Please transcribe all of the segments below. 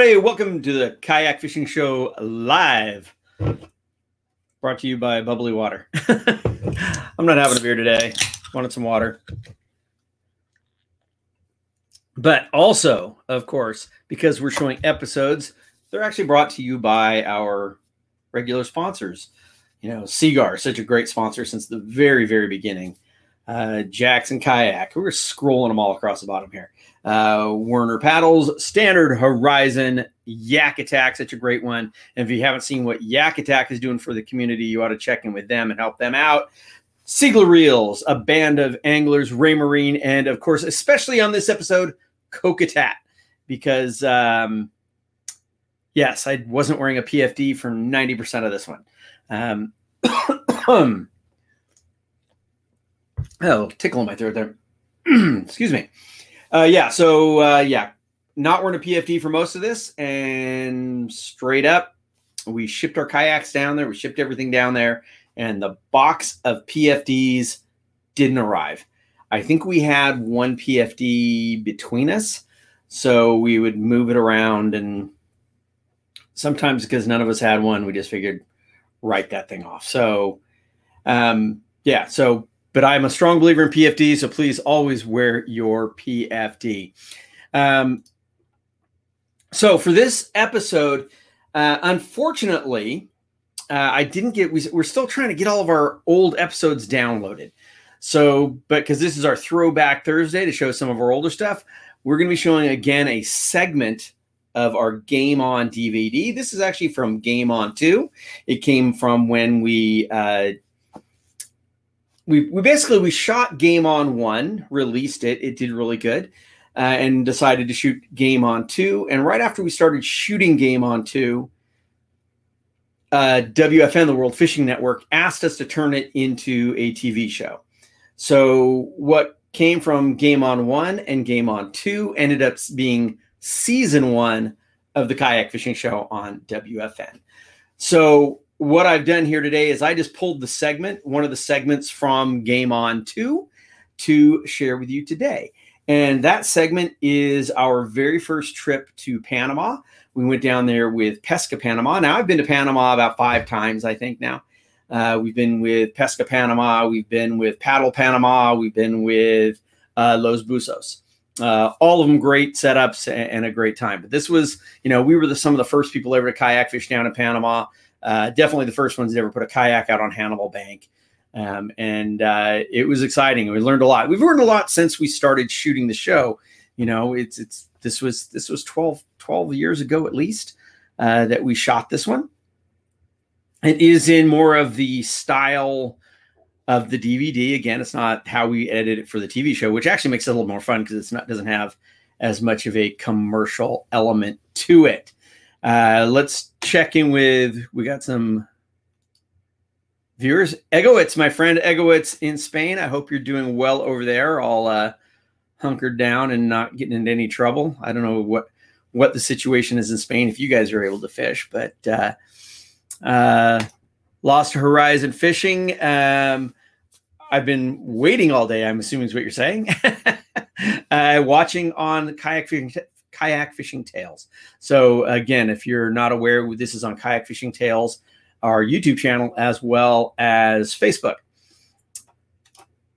everybody, welcome to the Kayak Fishing Show live. Brought to you by Bubbly Water. I'm not having a beer today. Wanted some water. But also, of course, because we're showing episodes, they're actually brought to you by our regular sponsors. You know, Seaguar, such a great sponsor since the very, very beginning. Uh, Jackson Kayak, we're scrolling them all across the bottom here uh, Werner Paddles, Standard Horizon, Yak Attack, such a great one. And if you haven't seen what Yak Attack is doing for the community, you ought to check in with them and help them out. Seigler Reels, a band of anglers, Raymarine, and of course, especially on this episode, Kokatat, because um, yes, I wasn't wearing a PFD for 90% of this one. Um, oh, tickle in my throat there. Excuse me. Uh, yeah. So uh, yeah, not wearing a PFD for most of this, and straight up, we shipped our kayaks down there. We shipped everything down there, and the box of PFDs didn't arrive. I think we had one PFD between us, so we would move it around, and sometimes because none of us had one, we just figured write that thing off. So, um, yeah. So but I'm a strong believer in PFD, so please always wear your PFD. Um, so for this episode, uh, unfortunately, uh, I didn't get. We, we're still trying to get all of our old episodes downloaded. So, but because this is our throwback Thursday to show some of our older stuff, we're going to be showing again a segment of our Game On DVD. This is actually from Game On 2. It came from when we uh, we, we basically we shot game on one released it it did really good uh, and decided to shoot game on two and right after we started shooting game on two uh, wfn the world fishing network asked us to turn it into a tv show. So what came from game on one and game on two ended up being season one of the kayak fishing show on wfn so what I've done here today is I just pulled the segment, one of the segments from Game On 2 to share with you today. And that segment is our very first trip to Panama. We went down there with Pesca Panama. Now, I've been to Panama about five times, I think, now. Uh, we've been with Pesca Panama. We've been with Paddle Panama. We've been with uh, Los Buzos. Uh, all of them great setups and, and, a great time. But this was, you know, we were the, some of the first people ever to kayak fish down in Panama. Uh, definitely the first ones to ever put a kayak out on Hannibal Bank. Um, and uh, it was exciting. We learned a lot. We've learned a lot since we started shooting the show. You know, it's it's this was this was 12, 12 years ago at least uh, that we shot this one. It is in more of the style of the DVD. Again, it's not how we edited it for the TV show, which actually makes it a little more fun because it's not doesn't have as much of a commercial element to it. Uh, let's check in with, we got some viewers. Egowitz, my friend Egowitz in Spain. I hope you're doing well over there, all uh, hunkered down and not getting into any trouble. I don't know what what the situation is in Spain if you guys are able to fish, but uh, uh, Lost Horizon fishing. Um, I've been waiting all day. I'm assuming is what you're saying. uh, watching on kayak fishing, Kayak Fishing Tales. So again, if you're not aware, this is on Kayak Fishing Tales, our YouTube channel as well as Facebook.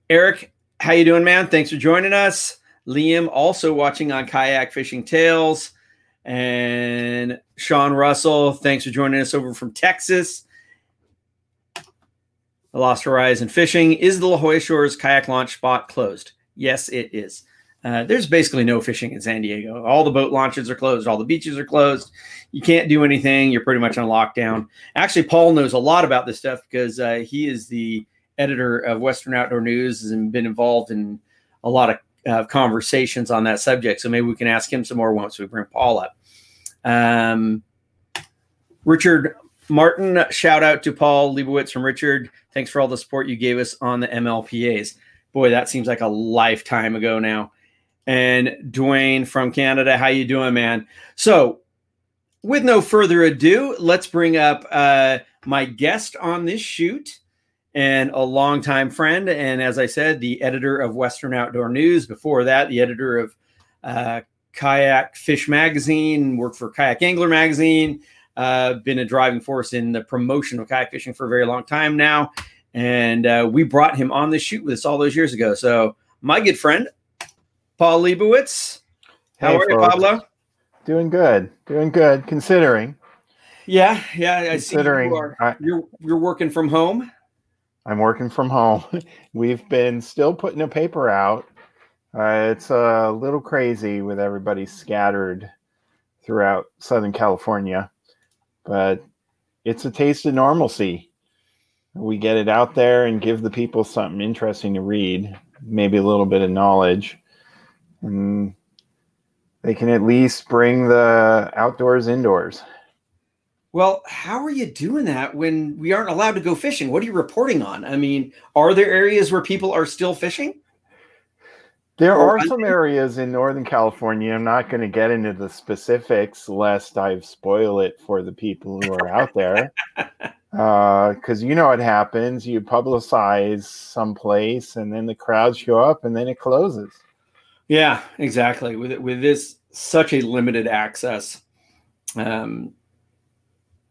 Eric, how you doing, man? Thanks for joining us. Liam also watching on Kayak Fishing Tales. And Sean Russell, thanks for joining us over from Texas. The Lost Horizon Fishing. Is the La Jolla Shores kayak launch spot closed? Yes, it is. Uh, there's basically no fishing in San Diego. All the boat launches are closed. All the beaches are closed. You can't do anything. You're pretty much on lockdown. Actually, Paul knows a lot about this stuff because uh, he is the editor of Western Outdoor News and been involved in a lot of uh, conversations on that subject. So maybe we can ask him some more once we bring Paul up. Um, Richard Martin, shout out to Paul Lebowitz from Richard. Thanks for all the support you gave us on the MLPAs. Boy, that seems like a lifetime ago now and Dwayne from Canada. How you doing, man? So, with no further ado, let's bring up uh, my guest on this shoot and a longtime friend, and as I said, the editor of Western Outdoor News. Before that, the editor of uh, Kayak Fish Magazine, worked for Kayak Angler Magazine. Uh, been a driving force in the promotion of kayak fishing for a very long time now, and uh, we brought him on the shoot with us all those years ago. So, my good friend, Paul Lebowitz. How Hey, are you. Pablo? Doing good. Doing good considering. Yeah, yeah. I see Considering you are. I, You're you're working from home. I'm working from home. We've been still putting a paper out. Uh, it's a little crazy with everybody scattered throughout Southern California, but it's a taste of normalcy. We get it out there and give the people something interesting to read, maybe a little bit of knowledge, and they can at least bring the outdoors indoors. Well, how are you doing that when we aren't allowed to go fishing? What are you reporting on? I mean, are there areas where people are still fishing? There are some areas in Northern California. I'm not going to get into the specifics lest I spoil it for the people who are out there. Uh, because you know what happens. You publicize someplace and then the crowds show up and then it closes. Yeah, exactly. With with this such a limited access. Um,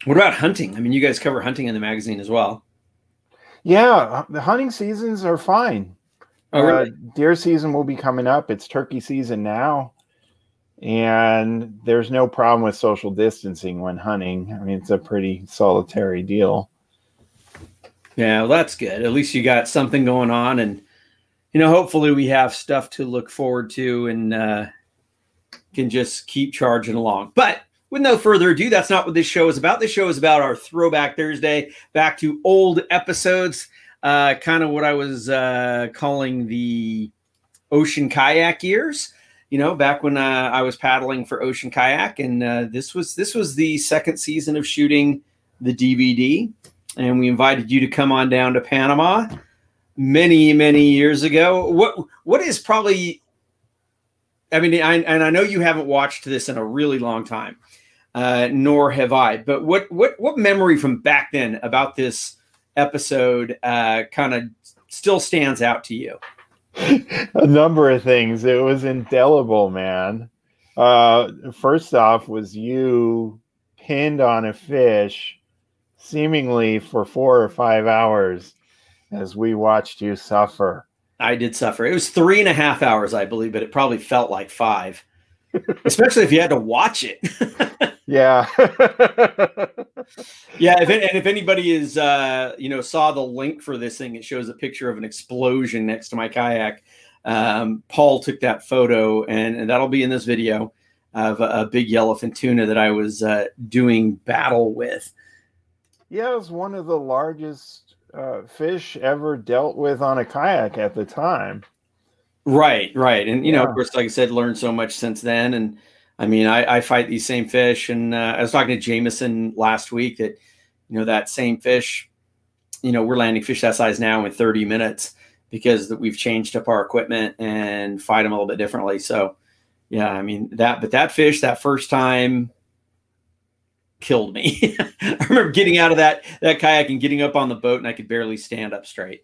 what about hunting? I mean, you guys cover hunting in the magazine as well. Yeah, the hunting seasons are fine. Oh, really? Uh, deer season will be coming up. It's turkey season now. And there's no problem with social distancing when hunting. I mean, it's a pretty solitary deal. Yeah, well, that's good. At least you got something going on, and you know, hopefully, we have stuff to look forward to, and uh, can just keep charging along. But with no further ado, that's not what this show is about. This show is about our Throwback Thursday, back to old episodes, uh, kind of what I was uh, calling the ocean kayak years. You know, back when uh, I was paddling for Ocean Kayak, and uh, this was this was the second season of shooting the DVD and we invited you to come on down to Panama many many years ago. What what is probably I mean I, and I know you haven't watched this in a really long time. Uh, nor have I. But what what what memory from back then about this episode uh, kind of still stands out to you? a number of things. It was indelible, man. Uh, first off, was you pinned on a fish, seemingly for four or five hours, as we watched you suffer. I did suffer. It was three and a half hours, I believe, but it probably felt like five, especially if you had to watch it. Yeah. Yeah, if it, and if anybody is uh, you know saw the link for this thing, it shows a picture of an explosion next to my kayak. Um, Paul took that photo, and, and that'll be in this video of a, a big yellowfin tuna that I was uh, doing battle with. yeah, it was one of the largest uh, fish ever dealt with on a kayak at the time. Right, right, and you know, of course, like I said, learned so much since then. And I mean, I, I fight these same fish, and uh, I was talking to Jameson last week that you know that same fish, you know, we're landing fish that size now in 30 minutes because we've changed up our equipment and fight them a little bit differently. So, yeah, I mean that, but that fish that first time killed me. I remember getting out of that that kayak and getting up on the boat, and I could barely stand up straight.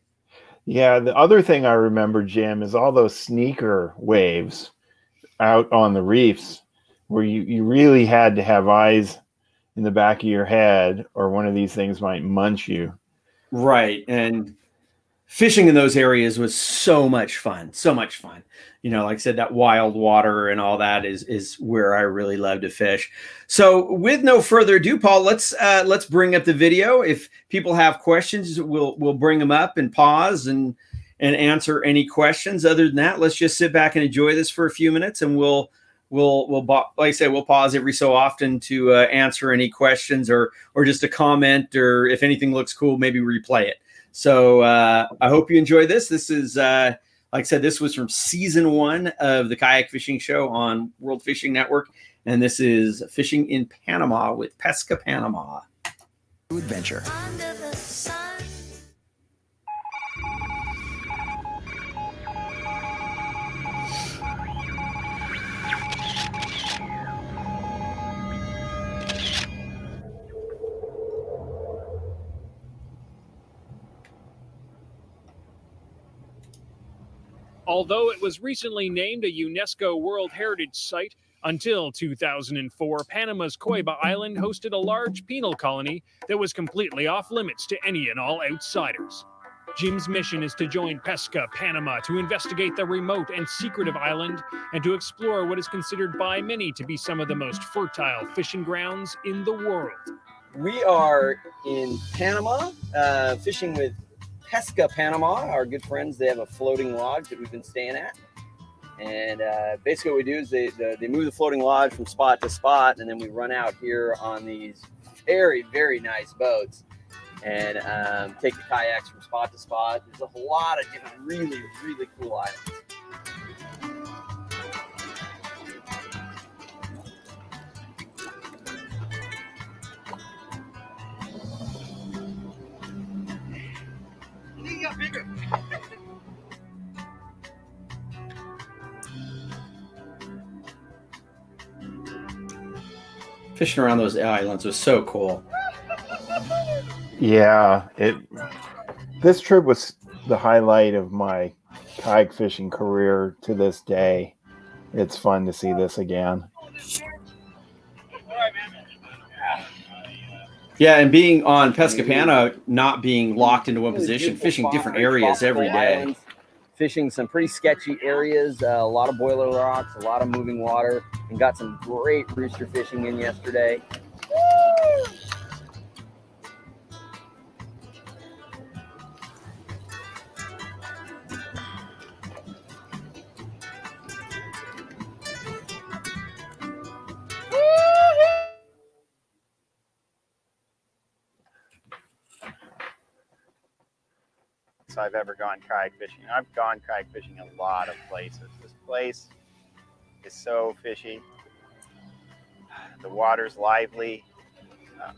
Yeah, the other thing I remember, Jim, is all those sneaker waves out on the reefs where you, you really had to have eyes in the back of your head or one of these things might munch you. Right. And fishing in those areas was so much fun, so much fun. You know, like I said, that wild water and all that is is where I really love to fish. So, with no further ado, Paul, let's uh, let's bring up the video. If people have questions, we'll we'll bring them up and pause and and answer any questions. Other than that, let's just sit back and enjoy this for a few minutes, and we'll we'll we'll like I said, we'll pause every so often to uh, answer any questions or or just a comment or if anything looks cool, maybe replay it. So uh, I hope you enjoy this. This is uh, like I said, this was from season one of the kayak fishing show on World Fishing Network, and this is fishing in Panama with Pesca Panama. adventure. Although it was recently named a UNESCO World Heritage Site, until 2004, Panama's Coiba Island hosted a large penal colony that was completely off limits to any and all outsiders. Jim's mission is to join Pesca Panama to investigate the remote and secretive island and to explore what is considered by many to be some of the most fertile fishing grounds in the world. We are in Panama, uh, fishing with Pesca Panama. Our good friends, they have a floating lodge that we've been staying at. And uh, basically, what we do is they, the, they move the floating lodge from spot to spot, and then we run out here on these very, very nice boats and um, take the kayaks from spot to spot. There's a lot of different, really, really cool islands. Fishing around those islands was so cool. Yeah, it. This trip was the highlight of my kayak fishing career to this day. It's fun to see this again. Yeah, and being on Pesca Panama, not being locked into one position, fishing different areas every day. Fishing some pretty sketchy areas, uh, a lot of boiler rocks, a lot of moving water, and got some great rooster fishing in yesterday. I've ever gone kayak fishing. I've gone kayak fishing a lot of places. This place is so fishy. The water's lively. Uh,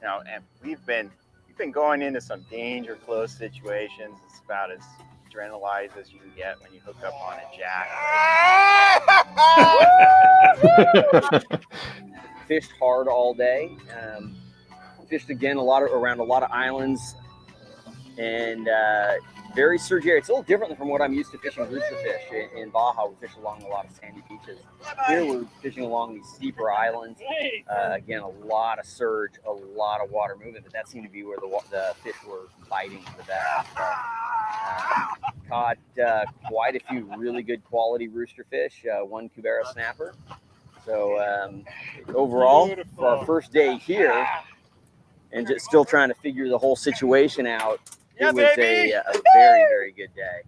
you know, and we've been we've been going into some danger close situations. It's about as adrenalized as you can get when you hook up on a jack. fished hard all day. Um, fished again a lot of around a lot of islands, and uh, very surgy area. It's a little different from what I'm used to fishing rooster fish in, in Baja. We fish along a lot of sandy beaches. Here we're fishing along these steeper islands. Uh, again, a lot of surge, a lot of water movement, but that seemed to be where the the fish were biting the best. Uh, caught uh, quite a few really good quality rooster fish. Uh, one Cubera snapper. So um, overall, for our first day here, and just still trying to figure the whole situation out, it was a, a very very good day.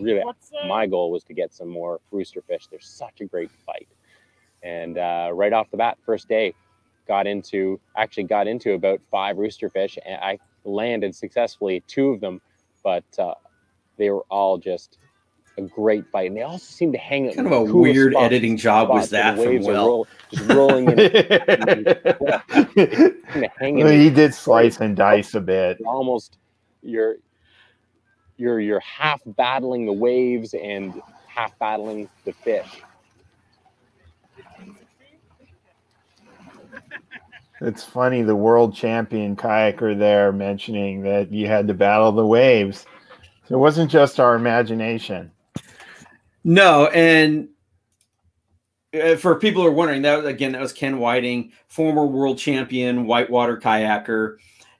really my goal was to get some more rooster fish. They're such a great fight. And uh, right off the bat first day got into actually got into about five rooster fish and i landed successfully two of them but uh, they were all just a great fight. And they also seem to hang Kind of a weird spots- editing job was that the from Will. roll- just rolling in. Kind of hanging Well, in he did slice and dice a bit. almost you're you're you're half battling the waves and half battling the fish. It's funny, the world champion kayaker there mentioning that you had to battle the waves. So it wasn't just our imagination. No, and uh, for people who are wondering, that was, again that was Ken Whiting, former world champion whitewater kayaker.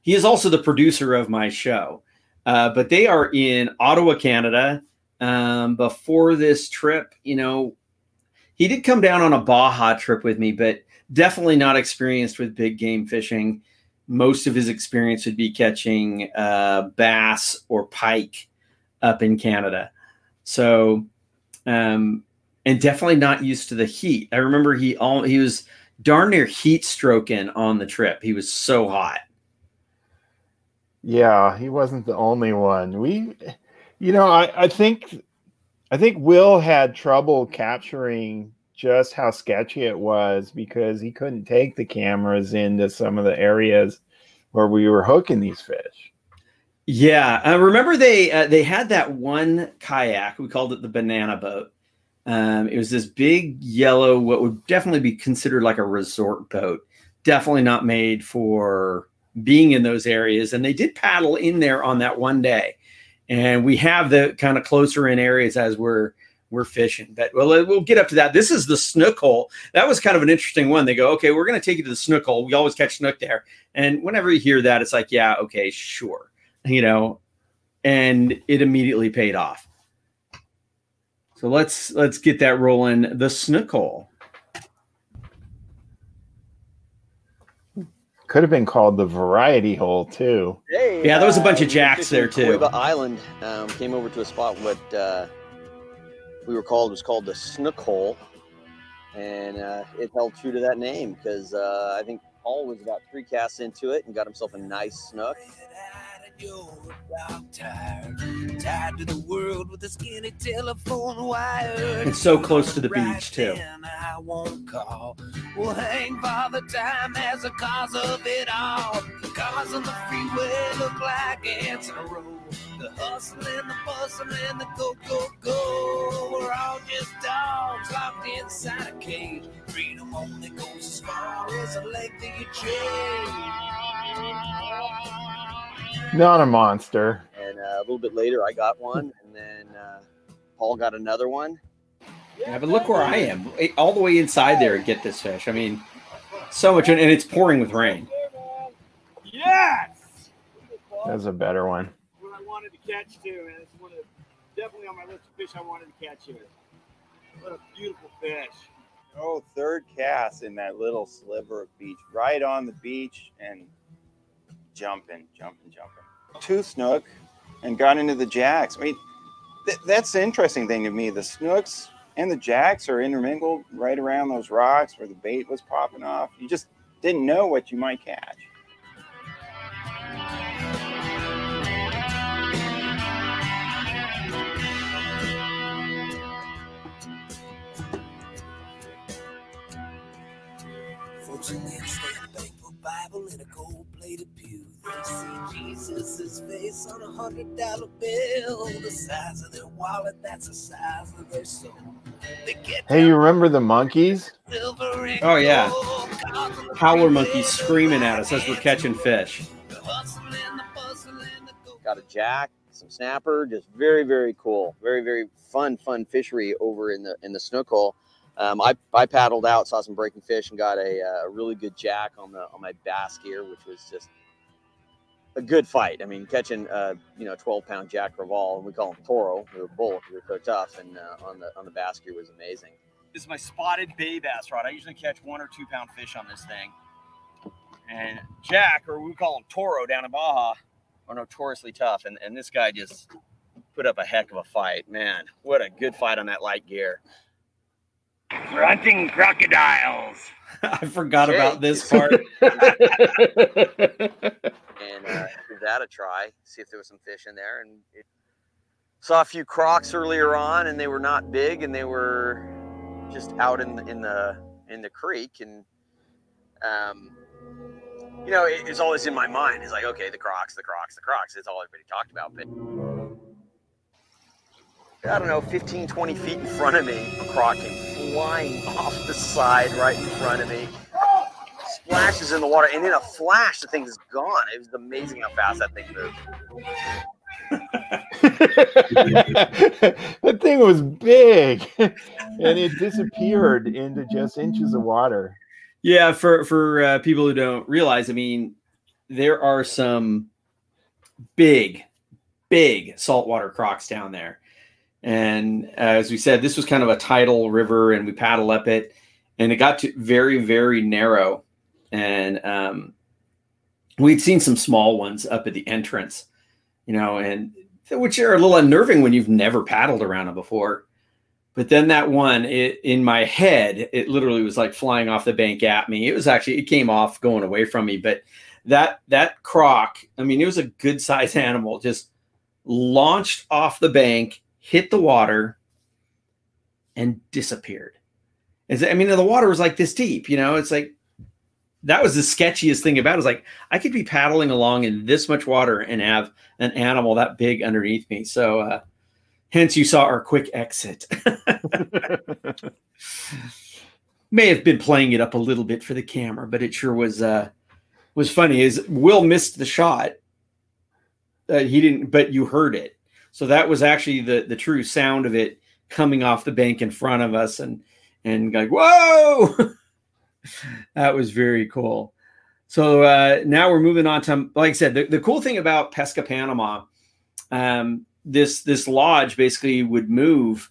He is also the producer of my show. Uh, but they are in Ottawa, Canada. Um, before this trip, you know, he did come down on a Baja trip with me, but definitely not experienced with big game fishing. Most of his experience would be catching uh, bass or pike up in Canada. So, um, and definitely not used to the heat. I remember he all he was darn near heat stroking on the trip. He was so hot. Yeah, he wasn't the only one. We, you know, I, I think, I think Will had trouble capturing just how sketchy it was because he couldn't take the cameras into some of the areas where we were hooking these fish. Yeah, I remember they uh, they had that one kayak. We called it the banana boat. Um, it was this big yellow, what would definitely be considered like a resort boat. Definitely not made for being in those areas. And they did paddle in there on that one day. And we have the kind of closer in areas as we're we're fishing. But well, we'll get up to that. This is the snook hole. That was kind of an interesting one. They go, okay, we're going to take you to the snook hole. We always catch snook there. And whenever you hear that, it's like, yeah, okay, sure, you know. And it immediately paid off. So let's let's get that rolling. The snook hole. Could have been called the variety hole too. Hey, Yeah, there was a bunch of jacks there, too. Coiba Island um, came over to a spot what uh, we were called was called the Snook Hole, and uh, it held true to that name because uh, I think Paul was about three casts into it and got himself a nice snook. Tired, tied to the world with a skinny telephone wire. It's so close to the beach, too. I won't call. We'll hang for the time as a cause of it all. The cars on the freeway look like ants in a row. The hustle and the bustle and the go, go, go. We're all just dogs locked inside a cage. Freedom only goes as far as the length of your chain. Not a monster. And uh, a little bit later, I got one, and then uh, Paul got another one. Yeah, but look where I am, all the way inside there to get this fish. I mean, so much, and it's pouring with rain. Yes! That's a better one. What I wanted to catch too, and it's one of definitely on my list of fish I wanted to catch here. What a beautiful fish. Oh, third cast in that little sliver of beach, right on the beach, and jumping, jumping, jumping. Two snook, and got into the jacks. I mean, th- that's the interesting thing to me. The snooks and the jacks are intermingled right around those rocks where the bait was popping off. You just didn't know what you might catch. See Jesus' face on a hundred dollar bill. The size of their wallet, that's the size of their soul. Hey, you remember the monkeys? Oh, yeah. gold. Cars on the Howler monkeys screaming at us as we're catching in a row. fish. The hustle and the bustle and the go- Got a jack, some snapper, just very, very cool. Very, very fun, fun fishery over in the in the snook hole. Um, I, I paddled out, saw some breaking fish, and got a, uh, really good jack on the on my bass gear, which was just a good fight. I mean, catching uh, you know 12 pound jack crevalle, and we call him toro. They were bull. they were so tough, and uh, on the on the bass gear was amazing. This is my spotted bay bass rod. I usually catch one or two pound fish on this thing. And Jack, or we call him Toro down in Baja, are notoriously tough. And, and this guy just put up a heck of a fight. Man, what a good fight on that light gear. Grunting crocodiles. I forgot Jay. about this part. and uh, give that a try. See if there was some fish in there. And it, saw a few crocs earlier on, and they were not big, and they were just out in the in the in the creek. And um, you know, it, it's always in my mind. It's like, okay, the crocs, the crocs, the crocs. It's all everybody talked about. But I don't know, 15, 20 feet in front of me, a croc came flying off the side right in front of me splashes in the water, and in a flash, the thing is gone. It was amazing how fast that thing moved. that thing was big and it disappeared into just inches of water. Yeah, for for uh, people who don't realize, I mean, there are some big, big saltwater crocs down there. And as we said, this was kind of a tidal river, and we paddle up it, and it got to very, very narrow. And um, we'd seen some small ones up at the entrance, you know, and which are a little unnerving when you've never paddled around them before. But then that one, it, in my head, it literally was like flying off the bank at me. It was actually it came off going away from me, but that that croc, I mean, it was a good size animal, just launched off the bank, hit the water, and disappeared. Is I mean, the water was like this deep, you know. It's like that was the sketchiest thing about it. Is like I could be paddling along in this much water and have an animal that big underneath me. So, uh, hence you saw our quick exit. May have been playing it up a little bit for the camera, but it sure was uh, was funny. Is Will missed the shot? Uh, he didn't, but you heard it. So that was actually the the true sound of it coming off the bank in front of us, and and like whoa. that was very cool. So uh, now we're moving on to, like I said, the, the cool thing about Pesca Panama, um, this this lodge basically would move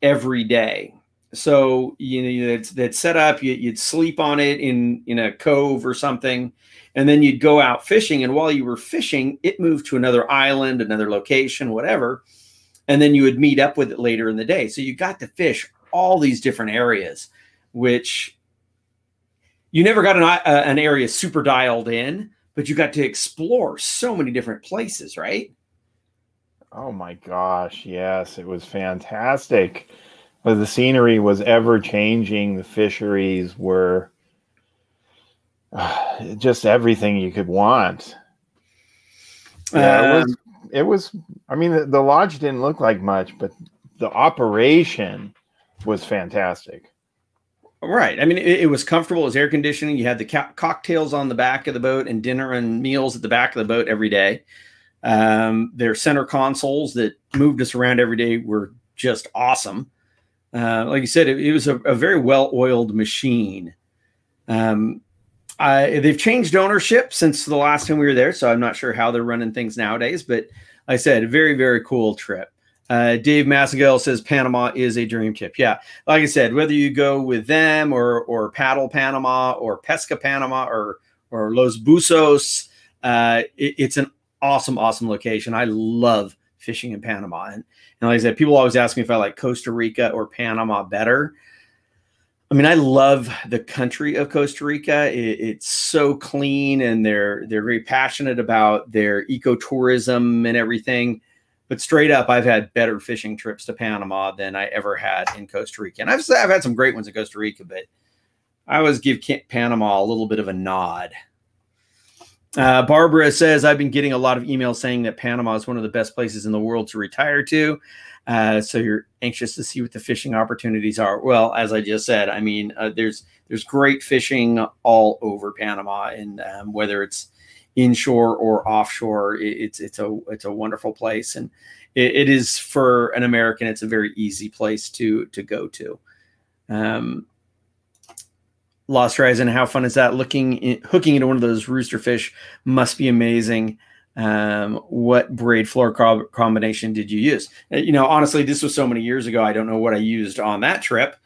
every day. So you know it's that set up. You, you'd sleep on it in in a cove or something, and then you'd go out fishing. And while you were fishing, it moved to another island, another location, whatever. And then you would meet up with it later in the day. So you got to fish all these different areas, which you never got an, uh, an area super dialed in, but you got to explore so many different places, right? Oh my gosh, yes, it was fantastic. But the scenery was ever changing. The fisheries were uh, just everything you could want. Yeah, it was. It was. I mean, the, the lodge didn't look like much, but the operation was fantastic. Right. I mean, it, it, was comfortable. It was air conditioning. You had the ca- cocktails on the back of the boat and dinner and meals at the back of the boat every day. Um, their center consoles that moved us around every day were just awesome. Uh, like you said, it, it was a, a very well oiled machine. Um, They've changed ownership since the last time we were there, so I'm not sure how they're running things nowadays. But like I said, very, very cool trip. Uh, Dave Massagal says Panama is a dream tip. Yeah, like I said, whether you go with them or or paddle Panama or Pesca Panama or or Los Buzos, uh, it, it's an awesome, awesome location. I love fishing in Panama, and, and like I said, people always ask me if I like Costa Rica or Panama better. I mean, I love the country of Costa Rica. It, it's so clean, and they're they're very passionate about their ecotourism and everything but straight up, I've had better fishing trips to Panama than I ever had in Costa Rica. And I've, I've had some great ones in Costa Rica, but I always give Panama a little bit of a nod. Uh, Barbara says, I've been getting a lot of emails saying that Panama is one of the best places in the world to retire to. Uh, so you're anxious to see what the fishing opportunities are. Well, as I just said, I mean, uh, there's there's great fishing all over Panama, and um, whether it's inshore or offshore. it's it's a it's a wonderful place, and it, it is for an American. It's a very easy place to to go to. Um, Lost Horizon, how fun is that? Looking in, hooking into one of those rooster fish must be amazing. Um, what braid floor co- combination did you use? Uh, you know, honestly, this was so many years ago. I don't know what I used on that trip,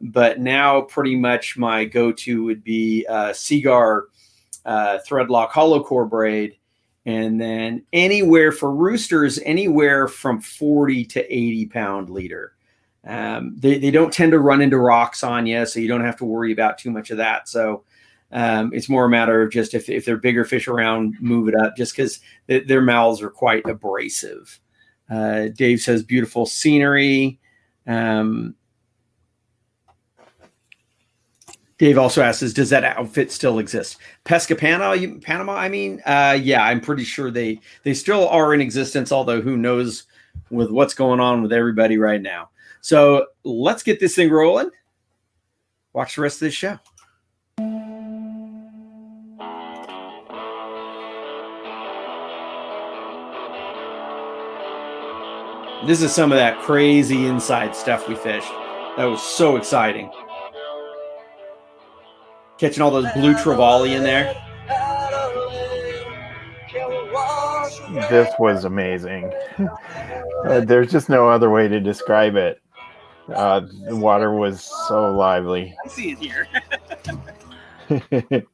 but now pretty much my go-to would be uh, Seaguar uh, threadlock hollow core braid, and then anywhere for roosters, anywhere from 40 to 80 pound leader. Um, they, they don't tend to run into rocks on you, so you don't have to worry about too much of that. So um, it's more a matter of just if, if there are bigger fish around, move it up just because th- their mouths are quite abrasive. Uh, Dave says beautiful scenery. Um, Dave also asks, "Does that outfit still exist?" Pesca Panama, Panama. I mean, uh, yeah, I'm pretty sure they they still are in existence. Although who knows with what's going on with everybody right now. So let's get this thing rolling. Watch the rest of this show. This is some of that crazy inside stuff we fished. That was so exciting catching all those blue trevally in there. this was amazing. Uh, there's just no other way to describe it. Uh, the water was so lively. I see it here.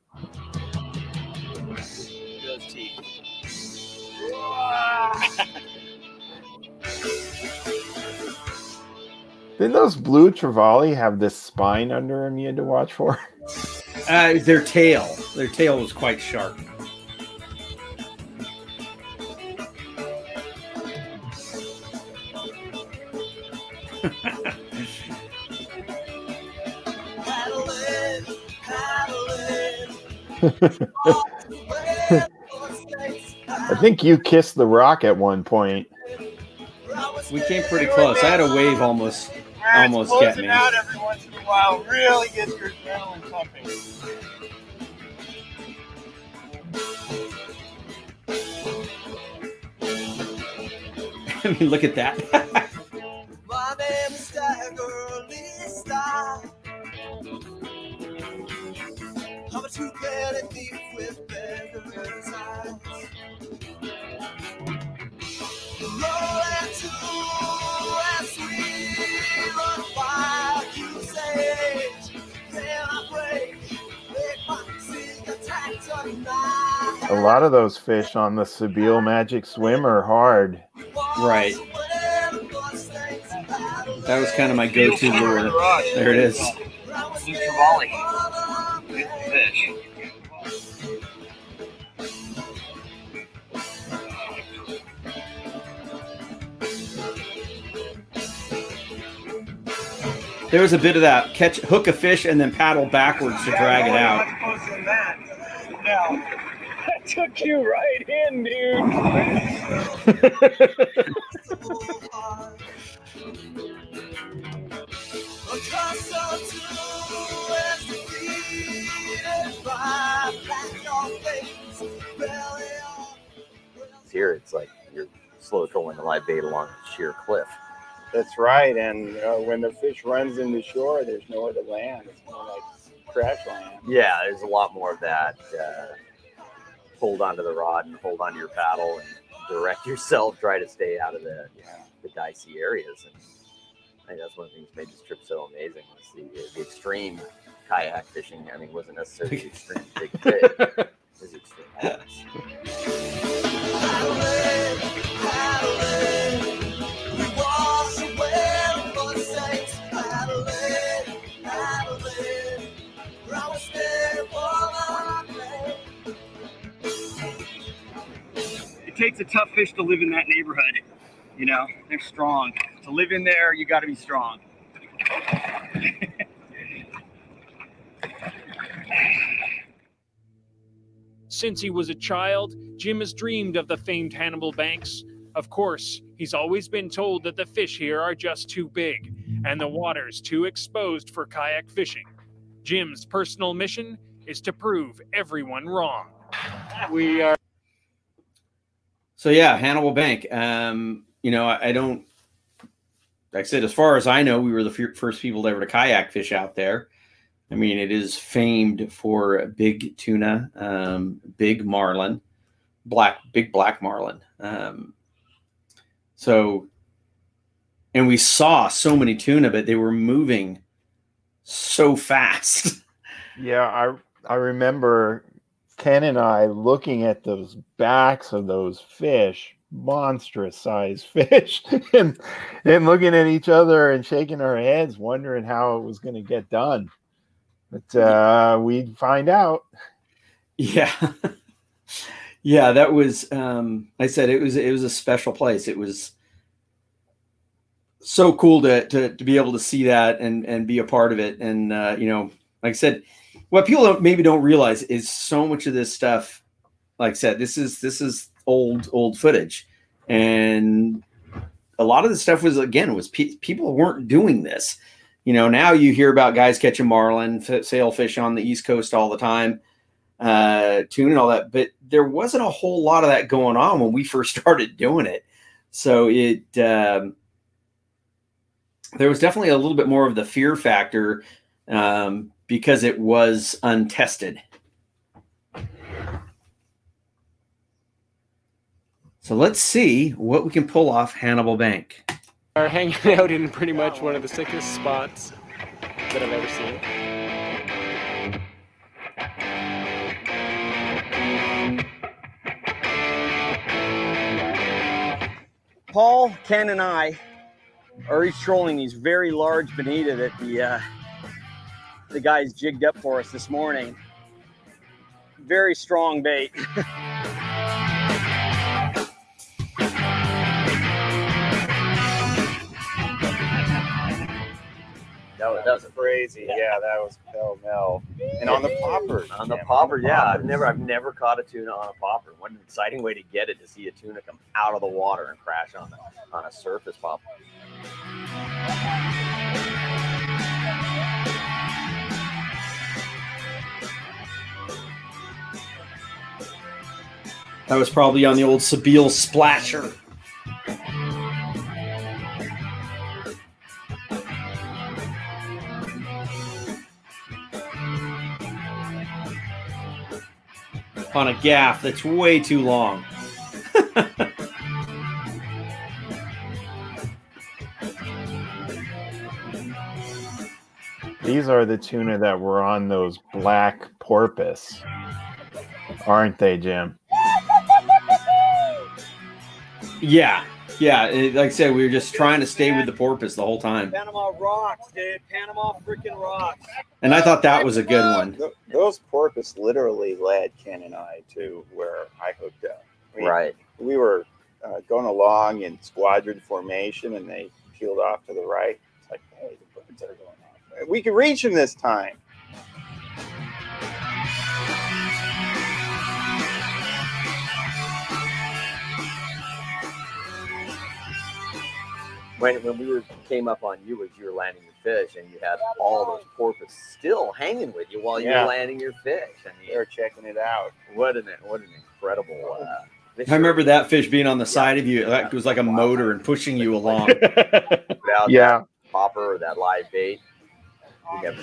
Didn't those blue trevally have this spine under them you had to watch for? Uh, their tail, their tail was quite sharp. I think you kissed the rock at one point. We came pretty close. I had a wave almost, almost get me. out every once in a while really gets your adrenaline pumping. I mean, look at that. A lot of those fish on the Sebile Magic Swim are hard. right. That was kind of my go-to lure. There it is. There was a bit of that catch, hook a fish, and then paddle backwards to drag it out. Much closer that. Took you right in, Accustomed to as defeated by black on face, belly on. Here, it's like you're slow trolling a live bait along a sheer cliff. That's right. And uh, when the fish runs into shore, there's nowhere to land. It's more like crash land. Yeah, there's a lot more of that. Uh, hold onto the rod and hold onto your paddle and direct yourself. Try to stay out of the the dicey areas. And I think that's one of the things that made this trip so amazing was the, the extreme kayak fishing. I mean, it wasn't necessarily the extreme big fish. It was extreme. takes a tough fish to live in that neighborhood. You know, they're strong. To live in there, you got to be strong. Since he was a child, Jim has dreamed of the famed Hannibal Banks. Of course, he's always been told that the fish here are just too big and the water's too exposed for kayak fishing. Jim's personal mission is to prove everyone wrong. We are. So yeah, Hannibal Bank. Um, you know, I, I don't. Like I said, as far as I know, we were the fir- first people ever to kayak fish out there. I mean, it is famed for big tuna, um, big marlin, black, big black marlin. Um, so, and we saw so many tuna, but they were moving so fast. Yeah, I I remember Ken and I looking at those backs of those fish, monstrous size fish, and and looking at each other and shaking our heads, wondering how it was going to get done. But uh, we'd find out. Yeah. yeah, that was um I said it was it was a special place. It was so cool to to, to be able to see that and and be a part of it. And uh, you know, like I said, what people don't, maybe don't realize is so much of this stuff, like I said, this is this is old old footage. And a lot of the stuff was again was pe- people weren't doing this. You know, now you hear about guys catching marlin, f- sailfish on the East Coast all the time uh, tune and all that, but there wasn't a whole lot of that going on when we first started doing it. So it um, there was definitely a little bit more of the fear factor um, because it was untested. So let's see what we can pull off Hannibal Bank. Are hanging out in pretty much one of the sickest spots that I've ever seen. Paul, Ken, and I are each trolling these very large bonita that the uh, the guys jigged up for us this morning. Very strong bait. That was, that was crazy. Yeah, that was pell mell. And on the popper. on the Jim, popper. Yeah, I've never I've never caught a tuna on a popper. What an exciting way to get it to see a tuna come out of the water and crash on the on a surface popper. That was probably on the old Sebile Splasher. On a gaff that's way too long. These are the tuna that were on those black porpoise, aren't they, Jim? Yeah, yeah. it- like I said, we were just trying to stay with the porpoise the whole time, Panama rocks, dude. Panama freaking rocks. and I thought that was a good one. Th- Those porpoise literally led Ken and I to where I hooked up. I mean, Right. We were uh, going along in squadron formation, and they peeled off to the right. It's like, hey, the birds are going off. We could reach them this time. When, when we were came up on you as you were landing your fish, and you had all those porpoise still hanging with you while you Yeah. were landing your fish. I mean, They're checking it out. what an what an incredible. Uh, I remember that fish being on the side of you. That was like a motor and pushing you along. without Yeah. popper or that live bait. You never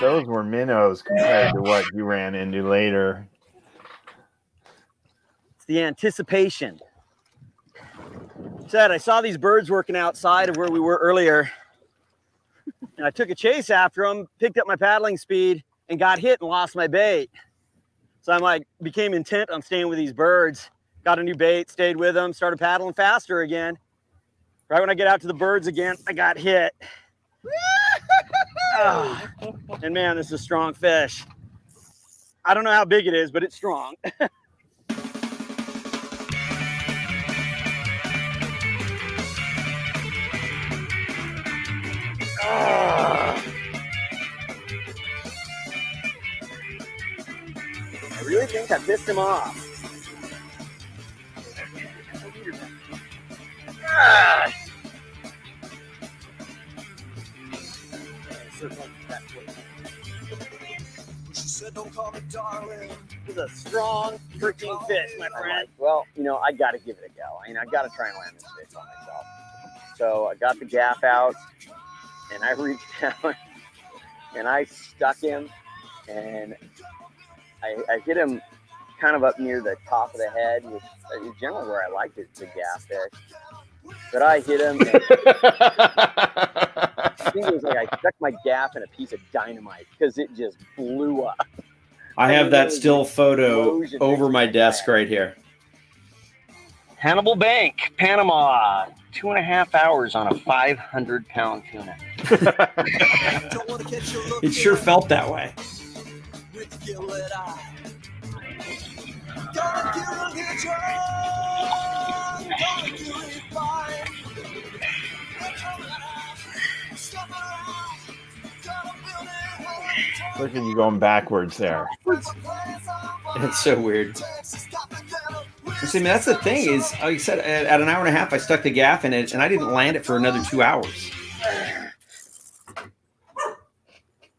Those were minnows compared to what you ran into later. It's the anticipation. Said I saw these birds working outside of where we were earlier, and I took a chase after them, picked up my paddling speed, and got hit and lost my bait. So I'm like, became intent on staying with these birds. Got a new bait, stayed with them, started paddling faster again. Right when I get out to the birds again, I got hit. Ah, and man, this is a strong fish. I don't know how big it is, but it's strong. think I pissed him off. Ah. She said, don't call me darling. Is a strong freaking fish, my friend. Well, you know, I got to give it a go. I mean, I got to try and land this fish on myself. So I got the gaff out, and I reached down, and I stuck him, and I, I hit him kind of up near the top of the head, which is generally where I like it, the gaff fish. But I hit him. And I think it was like I stuck my gaff in a piece of dynamite because it just blew up. I have that still photo over my desk right here. Hannibal Bank, Panama. Two and a half hours on a 500 pound tuna. Don't want to catch you It sure felt that way. With gillet eye. Gonna kill it drunk, gonna kill it fine. Stop around, gotta build it one Look at you going backwards there. It's so weird. See, I mean, that's the thing is, like I said, at, at an hour and a half, I stuck the gaff in it, and I didn't land it for another two hours.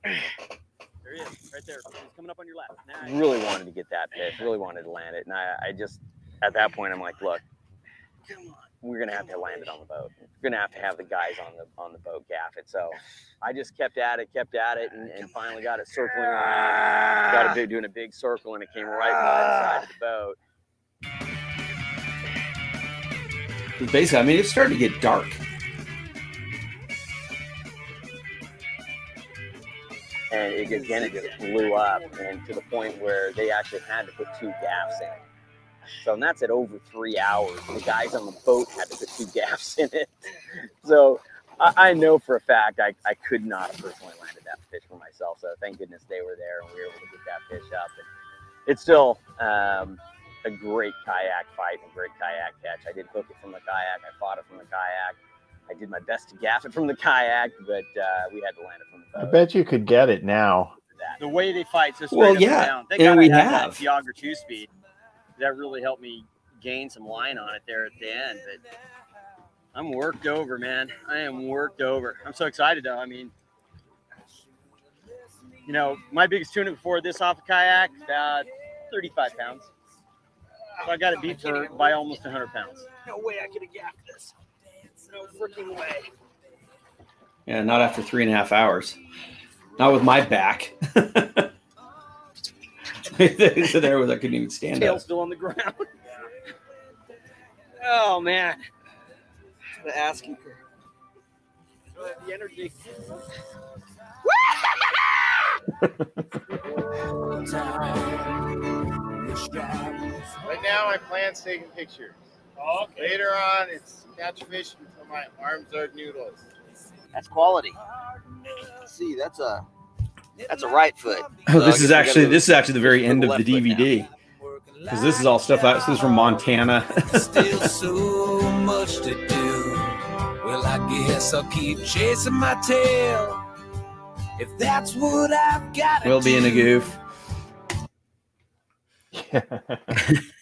There he is, right there. He's coming up on your left. Nice. Really wanted to get that fish. Really wanted to land it, and I, I just at that point I'm like, look, we're gonna have to land it on the boat. We're gonna have to have the guys on the on the boat gaff it. So I just kept at it, kept at it, and, and finally got it circling around. Got it big, doing a big circle, and it came right by the side of the boat. 'Cause Basically, I mean, it's starting to get dark. And it again it just blew up and to the point where they actually had to put two gaffs in. So and that's at over three hours. The guys on the boat had to put two gaffs in it. So I, I know for a fact I, I could not have personally landed that fish for myself. So thank goodness they were there and we were able to get that fish up. And it's still um, a great kayak fight and great kayak catch. I did hook it from the kayak. I fought it from the kayak. I did my best to gaff it from the kayak, but uh, we had to land it from the boat. I bet you could get it now. The way they fight so Well, up and yeah, down. And we I had that have. Fiagra two speed. That really helped me gain some line on it there at the end. But I'm worked over, man. I am worked over. I'm so excited though. I mean, you know, my biggest tuna before this off a kayak, about 35 pounds. So I got it beat for by almost 100 pounds. No way I could have gaffed this. No freaking way. Yeah, not after three and a half hours. Not with my back. so there was I couldn't even stand Tail up. still on the ground. oh man. The asking for the energy. Right now, my plan's taking pictures. Later on, it's catch fish until my arms are noodles. That's quality. See, that's a that's a right foot. Oh, this is actually this is actually the very end of the DVD because this is all stuff. Out, this is from Montana. Still so much to do. Well, I guess I'll keep chasing my tail. If that's what I've got. Will be in a goof.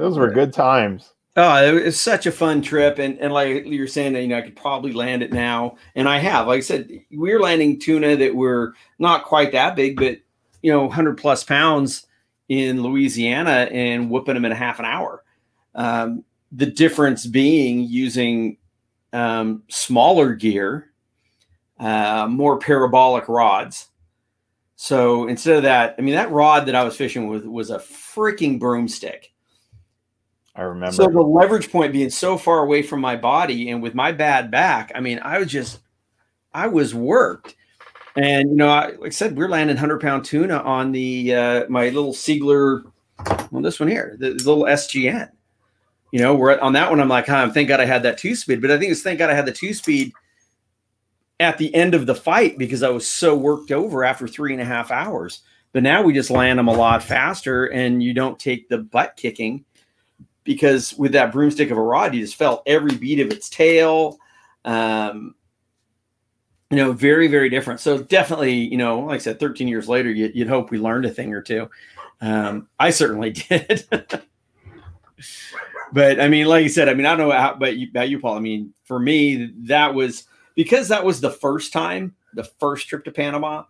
Those were good times. Oh, it was such a fun trip, and and like you're saying, that you know, I could probably land it now, and I have. Like I said, we're landing tuna that were not quite that big, but you know, hundred plus pounds in Louisiana and whooping them in a half an hour. Um, the difference being using um, smaller gear, uh, more parabolic rods. So instead of that, I mean, that rod that I was fishing with was a freaking broomstick. I remember. So the leverage point being so far away from my body and with my bad back, I mean, I was just, I was worked. And, you know, I, like I said, we're landing 100 pound tuna on the, uh, my little Seigler, well, this one here, the, the little SGN. You know, we're on that one. I'm like, huh, thank God I had that two speed. But I think it's thank God I had the two speed at the end of the fight because I was so worked over after three and a half hours. But now we just land them a lot faster and you don't take the butt kicking because with that broomstick of a rod, you just felt every beat of its tail. Um, you know, very, very different. So definitely, you know, like I said, 13 years later, you, you'd hope we learned a thing or two. Um, I certainly did. but I mean, like you said, I mean, I don't know how, but you, about you, Paul. I mean, for me, that was because that was the first time, the first trip to Panama,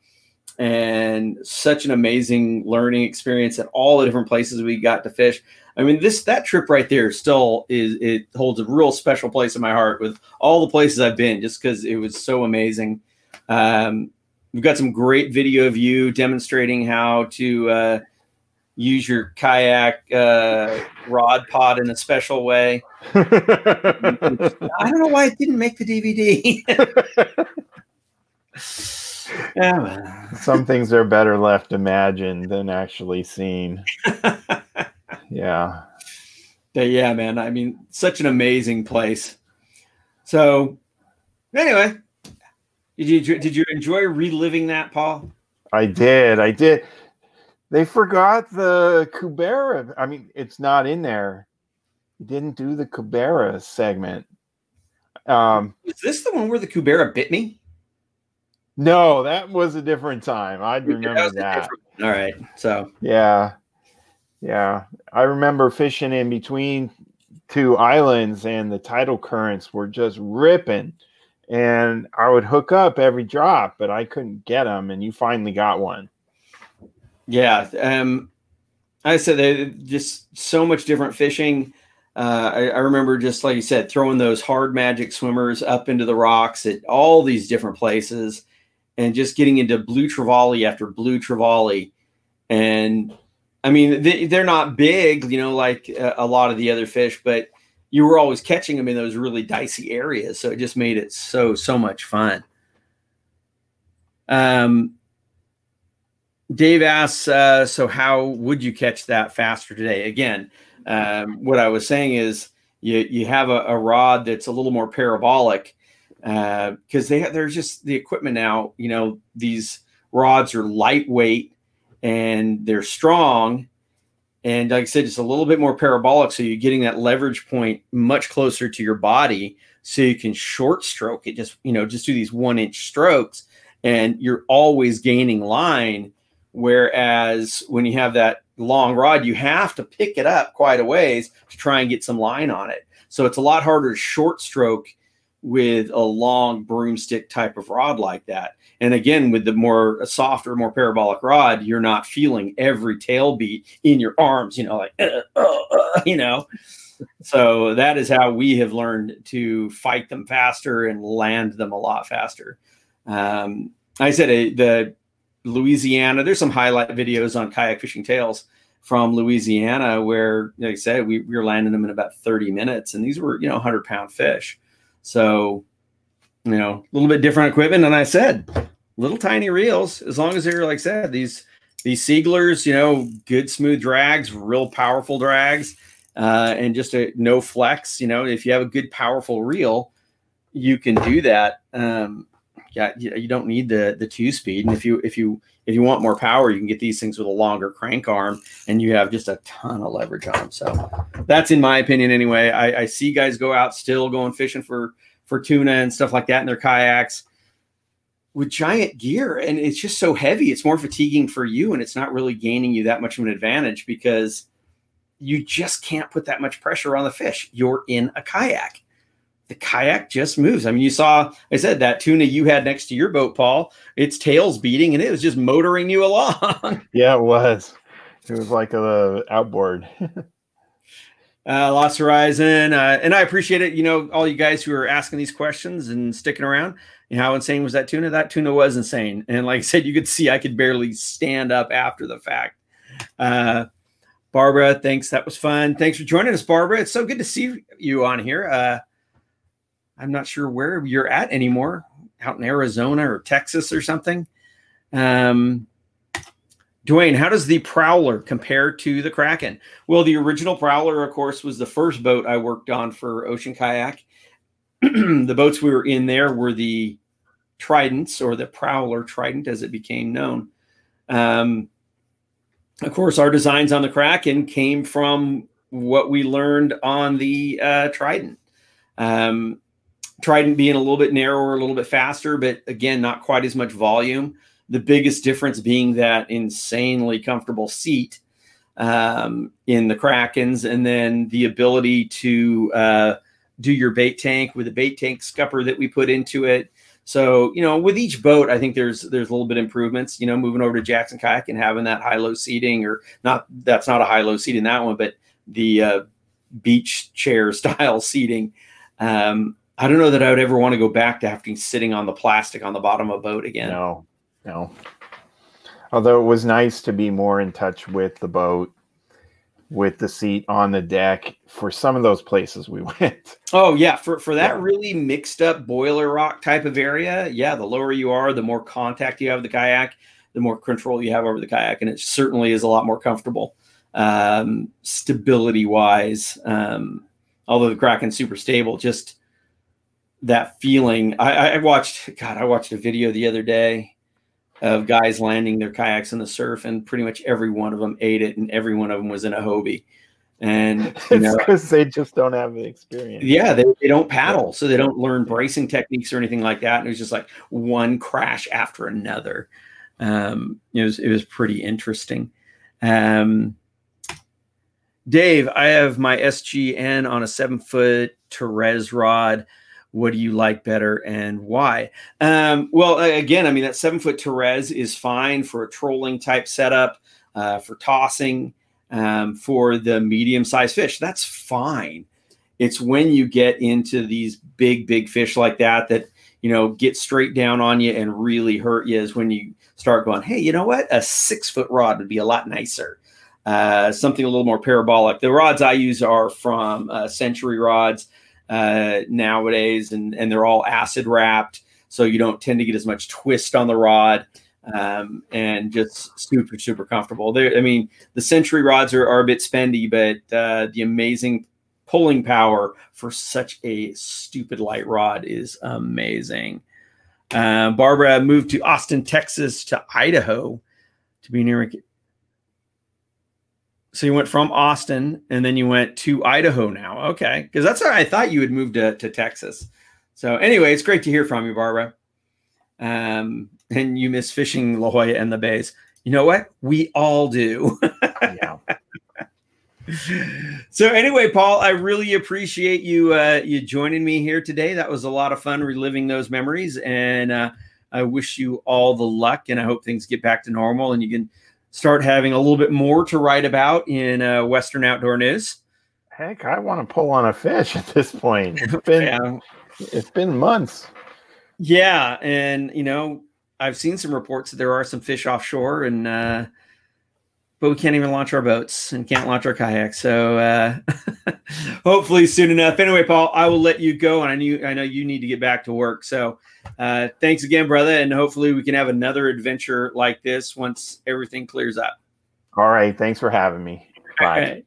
and such an amazing learning experience at all the different places we got to fish. I mean, this that trip right there still is it holds a real special place in my heart with all the places I've been, just because it was so amazing. Um, we've got some great video of you demonstrating how to uh, use your kayak uh, rod pod in a special way. I don't know why it didn't make the DVD. yeah. Some things are better left imagined than actually seen. yeah. But yeah, man. I mean, such an amazing place. So, anyway, did you did you enjoy reliving that, Paul? I did. I did. They forgot the cubera. I mean, it's not in there. You didn't do the cubera segment. Um, Is this the one where the cubera bit me? No, that was a different time. I remember a that. All right. So, Yeah. Yeah. I remember fishing in between two islands and the tidal currents were just ripping. And I would hook up every drop, but I couldn't get them. And you finally got one. yeah. Um, I said they just so much different fishing. Uh, I, I remember just like you said, throwing those hard magic swimmers up into the rocks at all these different places, and just getting into blue trevally after blue trevally, and I mean they, they're not big, you know, like a, a lot of the other fish, but you were always catching them in those really dicey areas, so it just made it so so much fun. Um, Dave asks, uh, so how would you catch that faster today? Again, um, what I was saying is you you have a, a rod that's a little more parabolic Uh, because they have, there's just the equipment now. You know, these rods are lightweight and they're strong, and like I said, it's a little bit more parabolic, so you're getting that leverage point much closer to your body, so you can short stroke it. Just you know, just do these one inch strokes, and you're always gaining line. Whereas when you have that long rod, you have to pick it up quite a ways to try and get some line on it. So it's a lot harder to short stroke with a long broomstick type of rod like that. And again, with the more softer, more parabolic rod, you're not feeling every tail beat in your arms, you know, like, uh, uh, uh, you know. So that is how we have learned to fight them faster and land them a lot faster. Um, I said uh, the Louisiana. There's some highlight videos on kayak fishing tails from Louisiana where, like I said, we, we were landing them in about 30 minutes, and these were you know 100 pound fish. So, you know, a little bit different equipment. And I said, little tiny reels, as long as they're like I said, these these Seiglers, you know, good smooth drags, real powerful drags, uh, and just a no flex. You know, if you have a good powerful reel, you can do that. Um, yeah, you, don't need the the two speed. And if you if you if you want more power, you can get these things with a longer crank arm, and you have just a ton of leverage on them. So that's in my opinion, anyway. I, I see guys go out still going fishing for for tuna and stuff like that in their kayaks with giant gear, and it's just so heavy. It's more fatiguing for you, and it's not really gaining you that much of an advantage because you just can't put that much pressure on the fish. You're in a kayak the kayak just moves. I mean, you saw, I said that tuna you had next to your boat, Paul, its tail's beating and it was just motoring you along. Yeah, it was. It was like a outboard. uh, Lost Horizon. Uh, and I appreciate it. You know, all you guys who are asking these questions and sticking around. You know, how insane was that tuna? That tuna was insane. And like I said, you could see I could barely stand up after the fact. Uh, Barbara, thanks. That was fun. Thanks for joining us, Barbara. It's so good to see you on here. Uh, I'm not sure where you're at anymore, out in Arizona or Texas or something. Um, Dwayne, how does the Prowler compare to the Kraken? Well, the original Prowler, of course, was the first boat I worked on for Ocean Kayak. the boats we were in there were the Tridents or the Prowler Trident, as it became known. Um, of course, our designs on the Kraken came from what we learned on the uh, Trident. Um, Trident being a little bit narrower, a little bit faster, but again, not quite as much volume. The biggest difference being that insanely comfortable seat um, in the Krakens, and then the ability to uh, do your bait tank with a bait tank scupper that we put into it. So you know, with each boat, I think there's there's a little bit improvements. You know, moving over to Jackson kayak and having that high low seating, or not that's not a high low seat in that one, but the uh, beach chair style seating. Um, I don't know that I would ever want to go back to having sitting on the plastic on the bottom of a boat again. No, no. Although it was nice to be more in touch with the boat, with the seat on the deck for some of those places we went. Oh yeah, for for that yeah. really mixed up boiler rock type of area, yeah, the lower you are, the more contact you have with the kayak, the more control you have over the kayak, and it certainly is a lot more comfortable, um, stability wise. Um, although the Kraken's super stable, just that feeling. I, I watched, God, I watched a video the other day of guys landing their kayaks in the surf, and pretty much every one of them ate it, and every one of them was in a Hobie. And because they just don't have the experience. Yeah, they, they don't paddle, so they don't learn bracing techniques or anything like that. And it was just like one crash after another. Um, it was it was pretty interesting. Um, Dave, I have my SGN on a seven foot Terez rod what do you like better and why? Um, well, again, I mean, that seven foot Terez is fine for a trolling type setup, uh, for tossing. um, for the medium sized fish. That's fine. It's when you get into these big, big fish like that that you know get straight down on you and really hurt you is when you start going, hey, you know what? A six foot rod would be a lot nicer. Uh, something a little more parabolic. The rods I use are from uh, Century rods uh, nowadays, and and they're all acid wrapped, so you don't tend to get as much twist on the rod, um, and just super super comfortable. There, I mean, the Century rods are, are a bit spendy, but uh, the amazing pulling power for such a stupid light rod is amazing. Uh, Barbara moved to Austin, Texas, to Idaho to be near. So you went from Austin and then you went to Idaho now. Okay. Because that's where I thought you had moved to, to Texas. So anyway, it's great to hear from you, Barbara. Um, and you miss fishing La Jolla and the bays. You know what? We all do. yeah. so anyway, Paul, I really appreciate you uh, you joining me here today. That was a lot of fun reliving those memories, and uh, I wish you all the luck. And I hope things get back to normal, and you can start having a little bit more to write about in uh, Western Outdoor News. Heck, I want to pull on a fish at this point. It's been Yeah. it's been months. Yeah, and you know, I've seen some reports that there are some fish offshore, and uh, but we can't even launch our boats and can't launch our kayaks. So uh, hopefully soon enough. Anyway, Paul, I will let you go, and I knew I know you need to get back to work. So uh, thanks again, brother, and hopefully we can have another adventure like this once everything clears up. All right, thanks for having me. Bye. Right.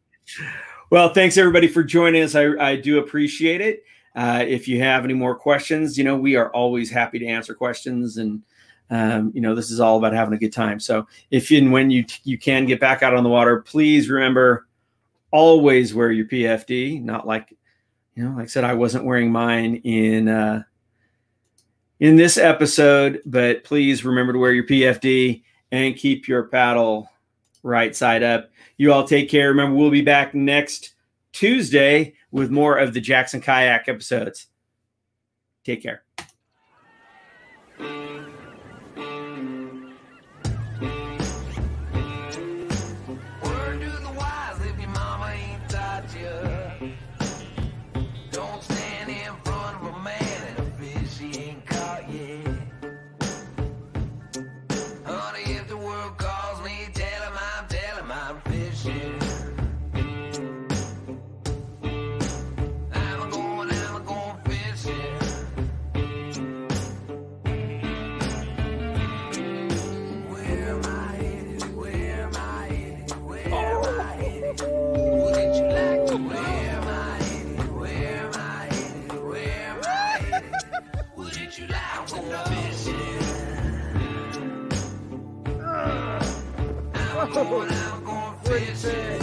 Well, thanks everybody for joining us. I, I do appreciate it. Uh, if you have any more questions, you know, we are always happy to answer questions. And, um, you know, this is all about having a good time. So if and when you, you can get back out on the water, please remember always wear your PFD. Not like, you know, like I said, I wasn't wearing mine in, uh, in this episode, but please remember to wear your PFD and keep your paddle right side up. You all take care. Remember, we'll be back next Tuesday with more of the Jackson Kayak episodes. Take care. I'm